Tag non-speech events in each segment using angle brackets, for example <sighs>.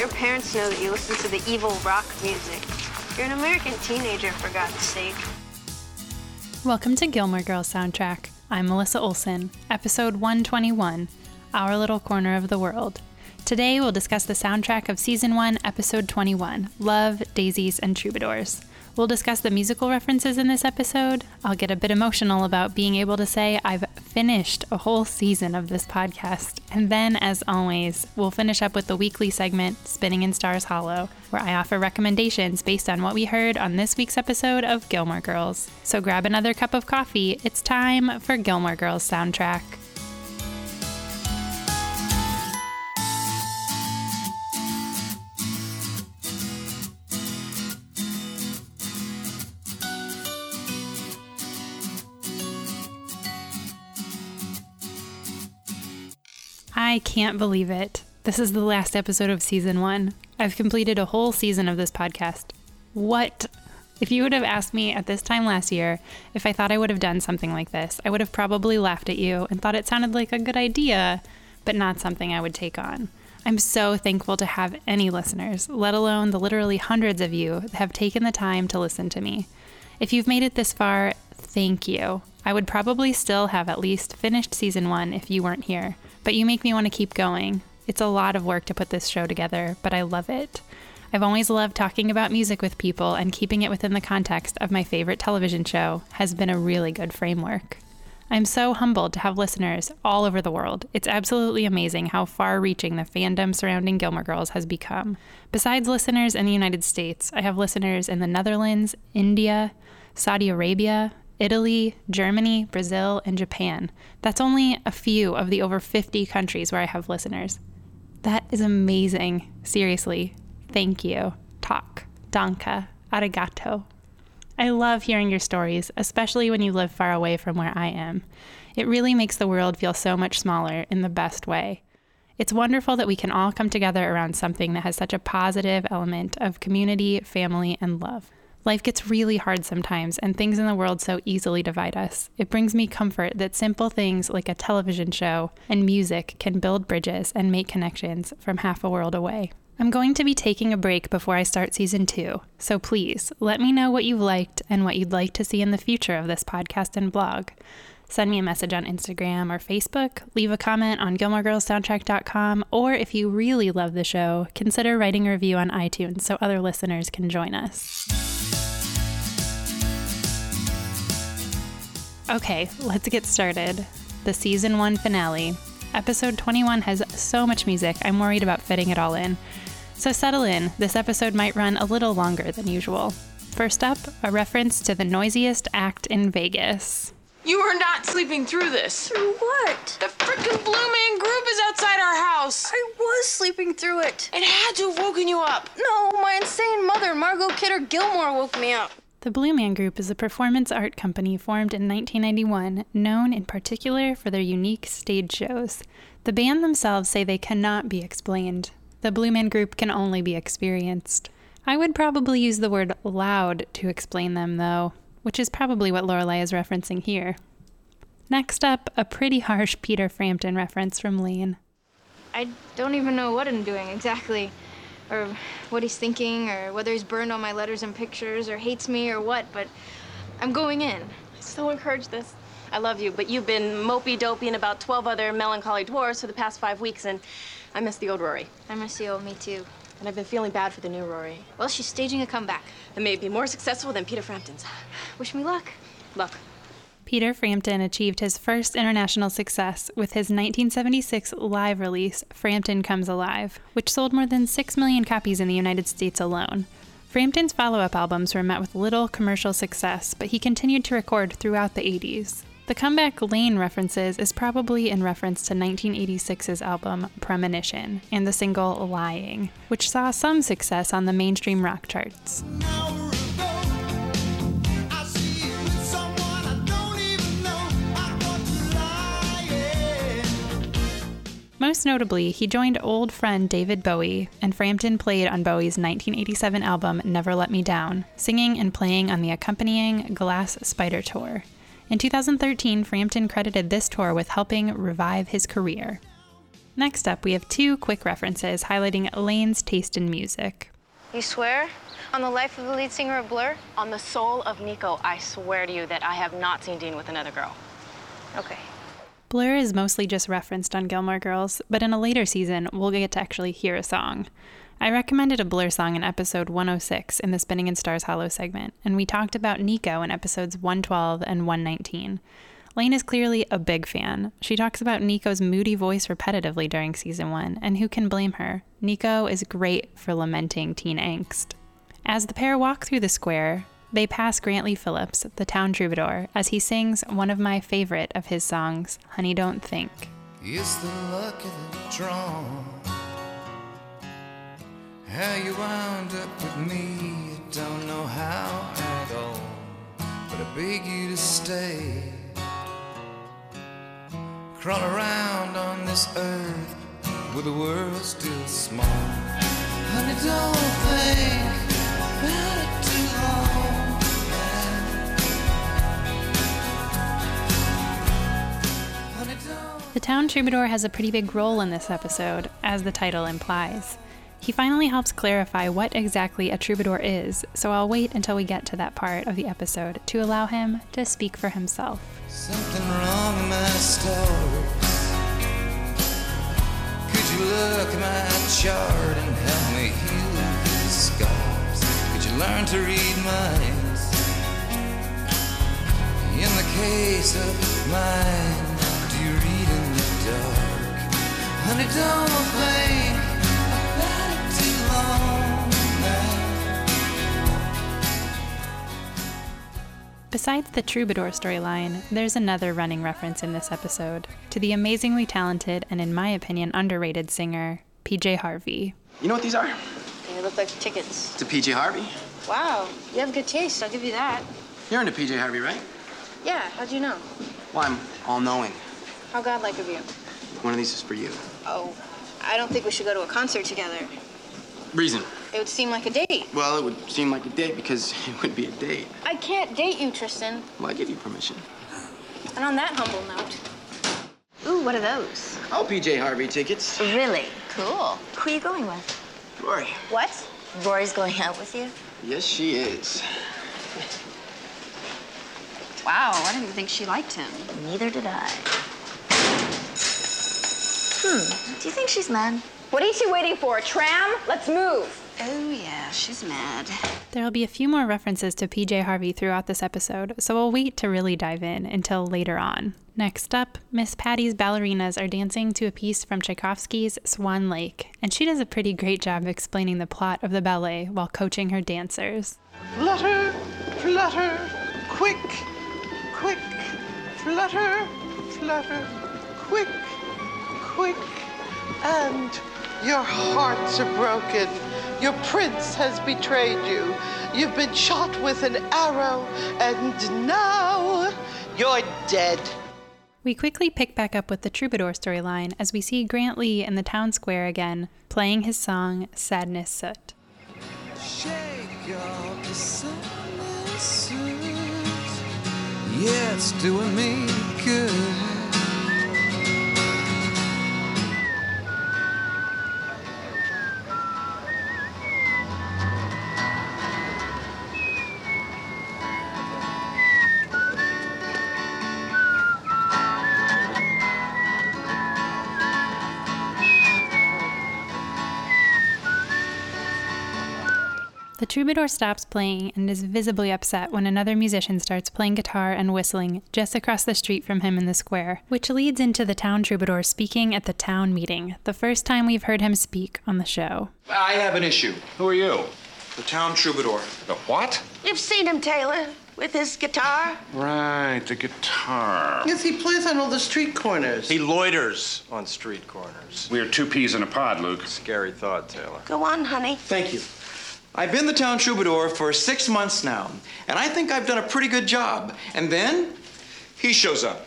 your parents know that you listen to the evil rock music. You're an American teenager, for God's sake. Welcome to Gilmore Girls Soundtrack. I'm Melissa Olson, episode 121 Our Little Corner of the World. Today we'll discuss the soundtrack of season 1, episode 21 Love, Daisies, and Troubadours. We'll discuss the musical references in this episode. I'll get a bit emotional about being able to say I've finished a whole season of this podcast. And then, as always, we'll finish up with the weekly segment, Spinning in Stars Hollow, where I offer recommendations based on what we heard on this week's episode of Gilmore Girls. So grab another cup of coffee. It's time for Gilmore Girls soundtrack. I can't believe it. This is the last episode of season one. I've completed a whole season of this podcast. What? If you would have asked me at this time last year if I thought I would have done something like this, I would have probably laughed at you and thought it sounded like a good idea, but not something I would take on. I'm so thankful to have any listeners, let alone the literally hundreds of you that have taken the time to listen to me. If you've made it this far, thank you. I would probably still have at least finished season one if you weren't here. But you make me want to keep going. It's a lot of work to put this show together, but I love it. I've always loved talking about music with people, and keeping it within the context of my favorite television show has been a really good framework. I'm so humbled to have listeners all over the world. It's absolutely amazing how far reaching the fandom surrounding Gilmore Girls has become. Besides listeners in the United States, I have listeners in the Netherlands, India, Saudi Arabia, Italy, Germany, Brazil, and Japan. That's only a few of the over 50 countries where I have listeners. That is amazing. Seriously, thank you. Talk, danke, arigato. I love hearing your stories, especially when you live far away from where I am. It really makes the world feel so much smaller in the best way. It's wonderful that we can all come together around something that has such a positive element of community, family, and love. Life gets really hard sometimes, and things in the world so easily divide us. It brings me comfort that simple things like a television show and music can build bridges and make connections from half a world away. I'm going to be taking a break before I start season two, so please let me know what you've liked and what you'd like to see in the future of this podcast and blog. Send me a message on Instagram or Facebook, leave a comment on GilmoreGirlsSoundtrack.com, or if you really love the show, consider writing a review on iTunes so other listeners can join us. Okay, let's get started. The season one finale. Episode 21 has so much music, I'm worried about fitting it all in. So settle in, this episode might run a little longer than usual. First up, a reference to the noisiest act in Vegas. You are not sleeping through this. Through what? The frickin' Blue Man Group is outside our house. I was sleeping through it. It had to have woken you up. No, my insane mother, Margot Kidder Gilmore, woke me up. The Blue Man Group is a performance art company formed in 1991, known in particular for their unique stage shows. The band themselves say they cannot be explained. The Blue Man Group can only be experienced. I would probably use the word loud to explain them, though, which is probably what Lorelai is referencing here. Next up, a pretty harsh Peter Frampton reference from Lane. I don't even know what I'm doing exactly or what he's thinking, or whether he's burned all my letters and pictures, or hates me, or what, but I'm going in. I so encourage this. I love you, but you've been mopey dopey and about 12 other melancholy dwarfs for the past five weeks, and I miss the old Rory. I miss the old, me too. And I've been feeling bad for the new Rory. Well, she's staging a comeback. That may be more successful than Peter Frampton's. Wish me luck. Luck. Peter Frampton achieved his first international success with his 1976 live release, Frampton Comes Alive, which sold more than 6 million copies in the United States alone. Frampton's follow up albums were met with little commercial success, but he continued to record throughout the 80s. The comeback Lane references is probably in reference to 1986's album Premonition and the single Lying, which saw some success on the mainstream rock charts. Most notably, he joined old friend David Bowie, and Frampton played on Bowie's 1987 album Never Let Me Down, singing and playing on the accompanying Glass Spider tour. In 2013, Frampton credited this tour with helping revive his career. Next up, we have two quick references highlighting Lane's taste in music. You swear? On the life of the lead singer of Blur? On the soul of Nico, I swear to you that I have not seen Dean with another girl. Okay. Blur is mostly just referenced on Gilmore Girls, but in a later season, we'll get to actually hear a song. I recommended a Blur song in episode 106 in the Spinning in Stars Hollow segment, and we talked about Nico in episodes 112 and 119. Lane is clearly a big fan. She talks about Nico's moody voice repetitively during season one, and who can blame her? Nico is great for lamenting teen angst. As the pair walk through the square, they pass Grant Lee Phillips, the town troubadour, as he sings one of my favorite of his songs, Honey Don't Think. It's the luck of the. How you wound up with me, I don't know how at all. But I beg you to stay. Crawl around on this earth the still small. Honey, don't think The town troubadour has a pretty big role in this episode, as the title implies. He finally helps clarify what exactly a troubadour is, so I'll wait until we get to that part of the episode to allow him to speak for himself. Something wrong in my stars. Could you look at my chart and help me heal these scars? Could you learn to read minds? In the case of mine, Honey, don't think about it too long now. Besides the troubadour storyline, there's another running reference in this episode to the amazingly talented and, in my opinion, underrated singer, PJ Harvey. You know what these are? They look like tickets. To PJ Harvey. Wow, you have good taste. I'll give you that. You're into PJ Harvey, right? Yeah, how'd you know? Well, I'm all knowing. How godlike of you. One of these is for you. Oh, I don't think we should go to a concert together. Reason. It would seem like a date. Well, it would seem like a date because <laughs> it wouldn't be a date. I can't date you, Tristan. Well, I give you permission. And on that humble note, Ooh, what are those? Oh, PJ Harvey tickets. Really? Cool. Who are you going with? Rory. What? Rory's going out with you? Yes, she is. Wow, I didn't think she liked him. Neither did I. Do you think she's mad? What are you waiting for? A tram? Let's move. Oh, yeah, she's mad. There'll be a few more references to PJ Harvey throughout this episode, so we'll wait to really dive in until later on. Next up, Miss Patty's ballerinas are dancing to a piece from Tchaikovsky's Swan Lake, and she does a pretty great job explaining the plot of the ballet while coaching her dancers. Flutter, flutter, quick, quick, flutter, flutter, quick, quick. And your hearts are broken. Your prince has betrayed you. You've been shot with an arrow, and now you're dead. We quickly pick back up with the troubadour storyline as we see Grant Lee in the town square again, playing his song Sadness Soot. Shake off the summer suit. Yeah, it's doing me good. Troubadour stops playing and is visibly upset when another musician starts playing guitar and whistling just across the street from him in the square, which leads into the town troubadour speaking at the town meeting, the first time we've heard him speak on the show. I have an issue. Who are you? The town troubadour. The what? You've seen him, Taylor, with his guitar. Right, the guitar. Yes, he plays on all the street corners. He loiters on street corners. We're two peas in a pod, Luke. Scary thought, Taylor. Go on, honey. Thank you. I've been the town troubadour for six months now, and I think I've done a pretty good job. And then he shows up.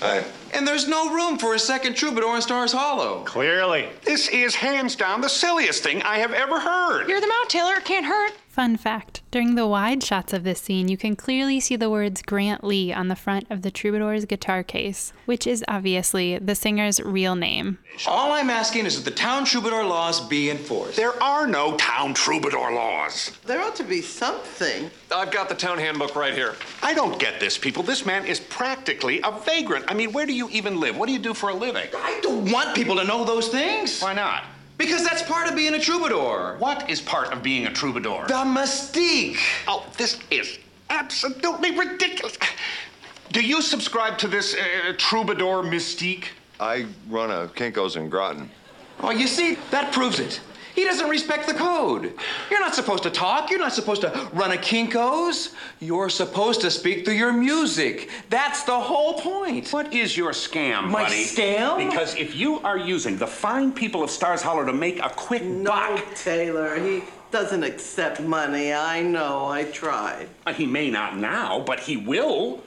Uh, and there's no room for a second troubadour in Stars Hollow. Clearly. This is hands down the silliest thing I have ever heard. You're the mount, Taylor. It can't hurt. Fun fact During the wide shots of this scene, you can clearly see the words Grant Lee on the front of the troubadour's guitar case, which is obviously the singer's real name. All I'm asking is that the town troubadour laws be enforced. There are no town troubadour laws. There ought to be something. I've got the town handbook right here. I don't get this, people. This man is practically a vagrant. I mean, where do you even live? What do you do for a living? I don't want people to know those things. Why not? Because that's part of being a troubadour. What is part of being a troubadour? The mystique. Oh, this is absolutely ridiculous. Do you subscribe to this uh, troubadour mystique? I run a Kinko's in Groton. Oh, you see, that proves it. He doesn't respect the code. You're not supposed to talk. You're not supposed to run a Kinko's. You're supposed to speak through your music. That's the whole point. What is your scam, My buddy? scam? Because if you are using the fine people of Stars Hollow to make a quick No, buck, Taylor, he doesn't accept money. I know, I tried. he may not now, but he will.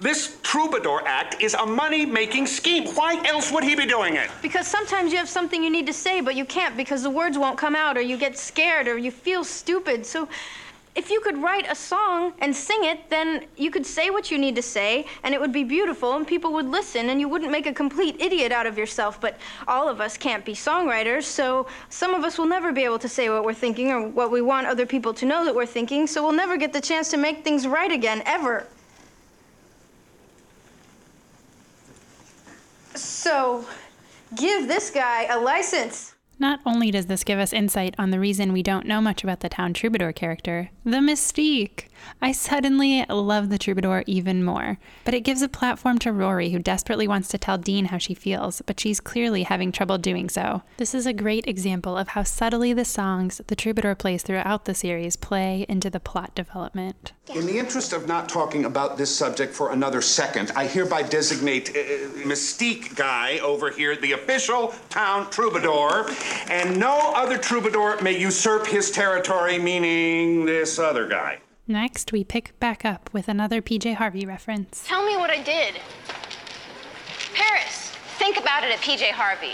This troubadour act is a money-making scheme. Why else would he be doing it? Because sometimes you have something you need to say, but you can't because the words won't come out, or you get scared, or you feel stupid. So if you could write a song and sing it, then you could say what you need to say, and it would be beautiful, and people would listen, and you wouldn't make a complete idiot out of yourself. But all of us can't be songwriters, so some of us will never be able to say what we're thinking or what we want other people to know that we're thinking, so we'll never get the chance to make things right again, ever. So, give this guy a license. Not only does this give us insight on the reason we don't know much about the town troubadour character, the mystique. I suddenly love the troubadour even more. But it gives a platform to Rory, who desperately wants to tell Dean how she feels, but she's clearly having trouble doing so. This is a great example of how subtly the songs the troubadour plays throughout the series play into the plot development. In the interest of not talking about this subject for another second, I hereby designate uh, Mystique Guy over here the official town troubadour, and no other troubadour may usurp his territory, meaning this other guy. Next, we pick back up with another PJ Harvey reference. Tell me what I did. Paris, think about it at PJ Harvey.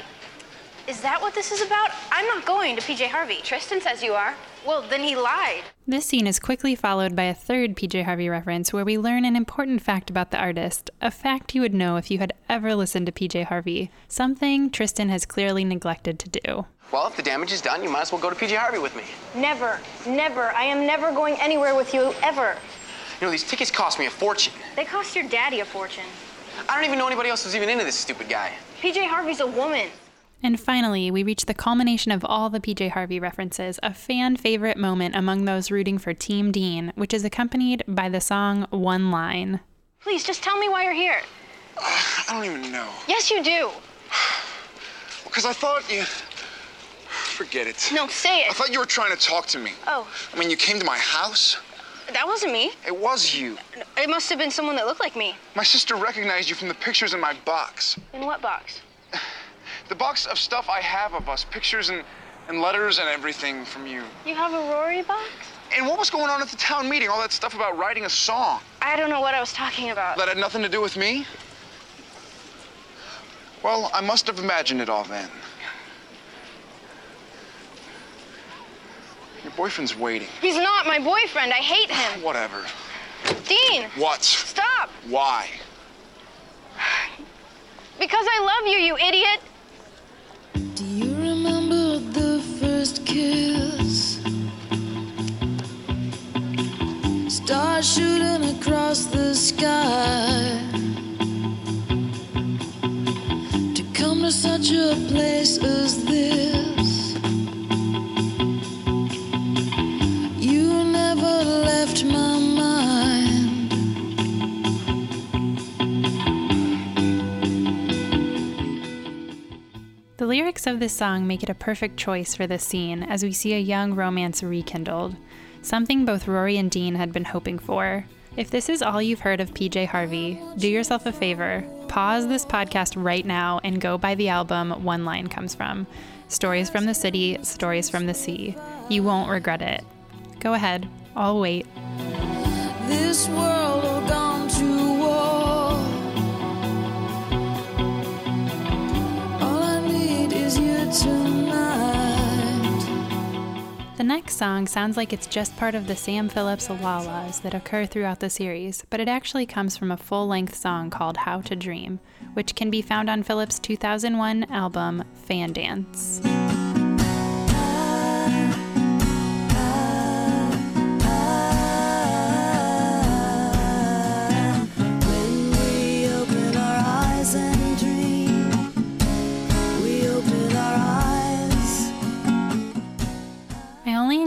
Is that what this is about? I'm not going to PJ Harvey. Tristan says you are. Well, then he lied. This scene is quickly followed by a third PJ Harvey reference where we learn an important fact about the artist, a fact you would know if you had ever listened to PJ Harvey, something Tristan has clearly neglected to do. Well, if the damage is done, you might as well go to PJ Harvey with me. Never, never. I am never going anywhere with you, ever. You know, these tickets cost me a fortune. They cost your daddy a fortune. I don't even know anybody else who's even into this stupid guy. PJ Harvey's a woman. And finally, we reach the culmination of all the PJ Harvey references, a fan favorite moment among those rooting for Team Dean, which is accompanied by the song One Line. Please, just tell me why you're here. I don't even know. Yes, you do. Because I thought you. Forget it. No, say it. I thought you were trying to talk to me. Oh, I mean, you came to my house. that wasn't me. It was you. It must have been someone that looked like me. My sister recognized you from the pictures in my box. In what box? <sighs> The box of stuff I have of us, pictures and, and letters and everything from you. You have a Rory box? And what was going on at the town meeting? All that stuff about writing a song. I don't know what I was talking about. That had nothing to do with me? Well, I must have imagined it all then. Your boyfriend's waiting. He's not my boyfriend. I hate him. <sighs> Whatever. Dean! What? Stop! Why? <sighs> Because I love you, you idiot! Stars shooting across the sky. To come to such a place as this. You never left my mind. The lyrics of this song make it a perfect choice for this scene as we see a young romance rekindled, something both Rory and Dean had been hoping for. If this is all you've heard of PJ Harvey, do yourself a favor. Pause this podcast right now and go buy the album One Line Comes From Stories from the City, Stories from the Sea. You won't regret it. Go ahead, I'll wait. The next song sounds like it's just part of the Sam Phillips la-las that occur throughout the series, but it actually comes from a full length song called How to Dream, which can be found on Phillips' 2001 album Fan Dance.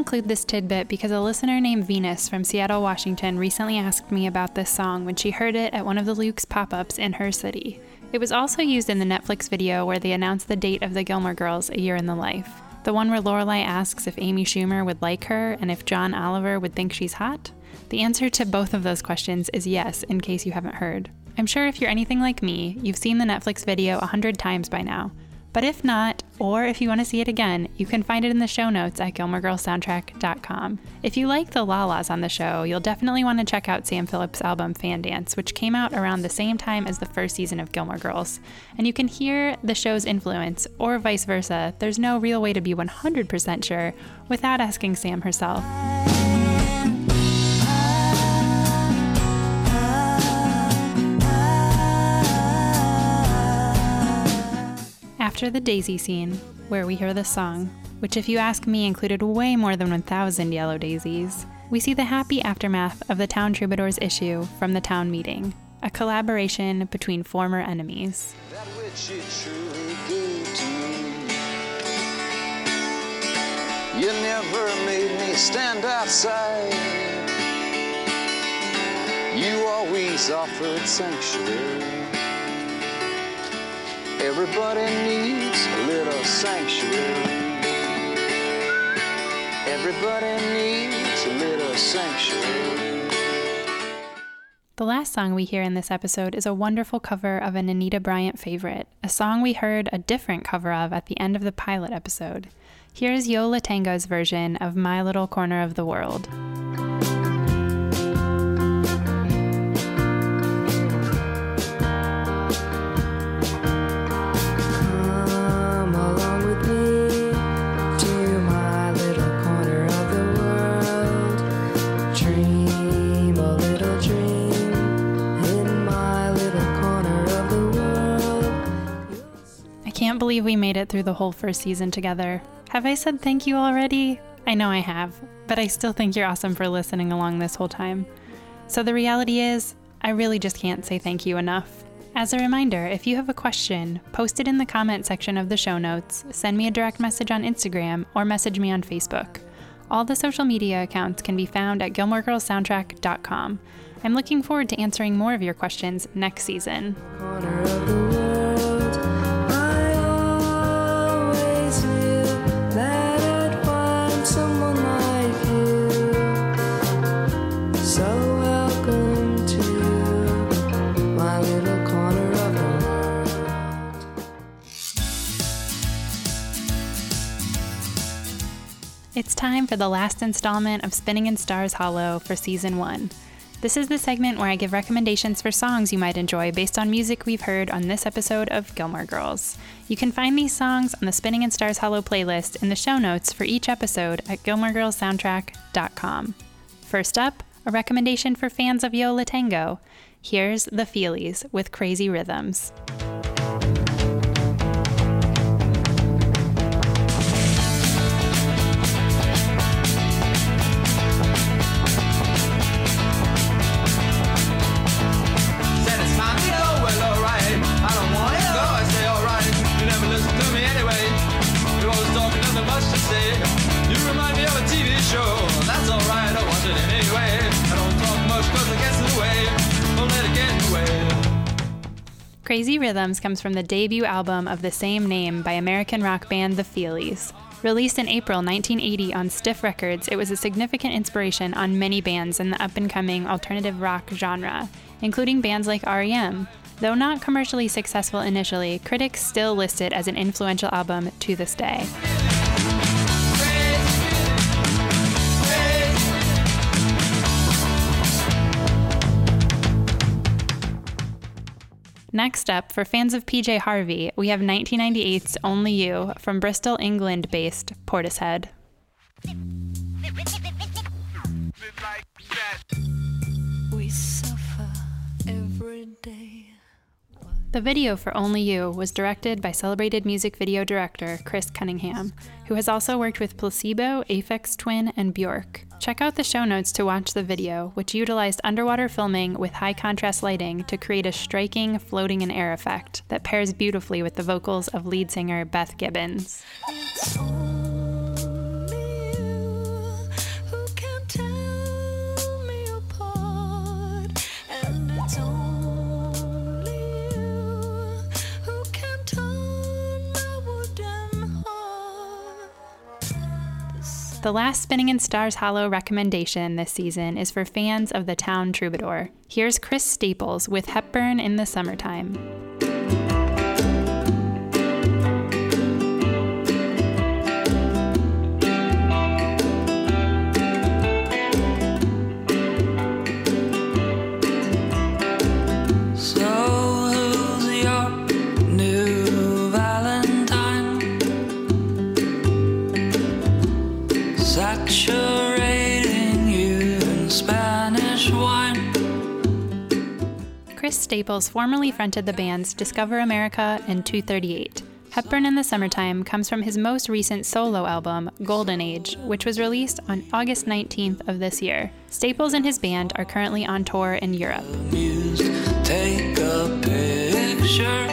Include this tidbit because a listener named Venus from Seattle, Washington recently asked me about this song when she heard it at one of the Luke's pop ups in her city. It was also used in the Netflix video where they announced the date of the Gilmore Girls, A Year in the Life. The one where Lorelai asks if Amy Schumer would like her and if John Oliver would think she's hot. The answer to both of those questions is yes, in case you haven't heard. I'm sure if you're anything like me, you've seen the Netflix video a hundred times by now. But if not, or if you want to see it again, you can find it in the show notes at GilmoreGirlsSoundtrack.com. If you like the Lalas on the show, you'll definitely want to check out Sam Phillips' album Fan Dance, which came out around the same time as the first season of Gilmore Girls. And you can hear the show's influence, or vice versa. There's no real way to be 100% sure without asking Sam herself. After the Daisy scene, where we hear the song, which, if you ask me, included way more than 1,000 yellow daisies, we see the happy aftermath of the Town Troubadours issue from the town meeting, a collaboration between former enemies. You never made me stand outside. You always offered sanctuary. Everybody needs a little sanctuary. Everybody needs a little sanctuary. The last song we hear in this episode is a wonderful cover of an Anita Bryant favorite, a song we heard a different cover of at the end of the pilot episode. Here's Yo La Tengo's version of My Little Corner of the World. Believe we made it through the whole first season together. Have I said thank you already? I know I have, but I still think you're awesome for listening along this whole time. So the reality is, I really just can't say thank you enough. As a reminder, if you have a question, post it in the comment section of the show notes, send me a direct message on Instagram, or message me on Facebook. All the social media accounts can be found at GilmoreGirlsSoundtrack.com. I'm looking forward to answering more of your questions next season. It's time for the last installment of Spinning in Stars Hollow for season one. This is the segment where I give recommendations for songs you might enjoy based on music we've heard on this episode of Gilmore Girls. You can find these songs on the Spinning in Stars Hollow playlist in the show notes for each episode at GilmoreGirlsSoundtrack.com. First up, a recommendation for fans of Yo La Tengo. Here's The Feelies with Crazy Rhythms. Crazy Rhythms comes from the debut album of the same name by American rock band The Feelies. Released in April 1980 on Stiff Records, it was a significant inspiration on many bands in the up and coming alternative rock genre, including bands like REM. Though not commercially successful initially, critics still list it as an influential album to this day. Next up, for fans of PJ Harvey, we have 1998's Only You from Bristol, England based Portishead. We suffer The video for Only You was directed by celebrated music video director Chris Cunningham, who has also worked with Placebo, Aphex Twin, and Bjork. Check out the show notes to watch the video, which utilized underwater filming with high contrast lighting to create a striking floating in air effect that pairs beautifully with the vocals of lead singer Beth Gibbons. The last Spinning in Stars Hollow recommendation this season is for fans of the town troubadour. Here's Chris Staples with Hepburn in the Summertime. Chris Staples formerly fronted the bands Discover America and 238. Hepburn in the Summertime comes from his most recent solo album, Golden Age, which was released on August 19th of this year. Staples and his band are currently on tour in Europe. Take a picture,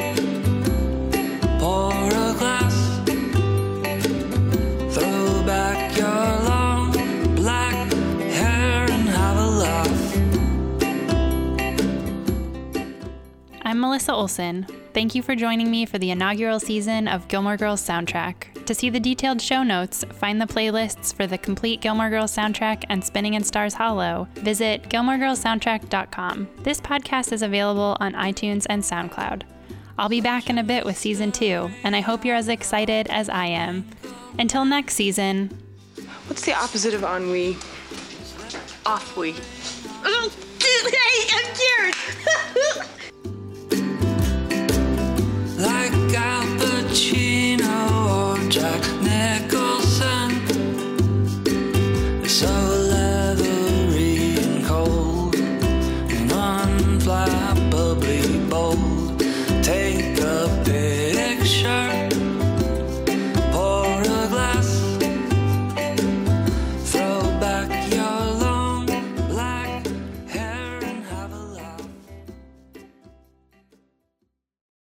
pour a glass, I'm Melissa Olson. Thank you for joining me for the inaugural season of Gilmore Girls soundtrack. To see the detailed show notes, find the playlists for the complete Gilmore Girls soundtrack and Spinning in Stars Hollow, visit gilmoregirlssoundtrack.com. This podcast is available on iTunes and SoundCloud. I'll be back in a bit with season two, and I hope you're as excited as I am. Until next season, What's the opposite of ennui? Off-we. <laughs> hey, I'm cured. <laughs> Pacino or Jack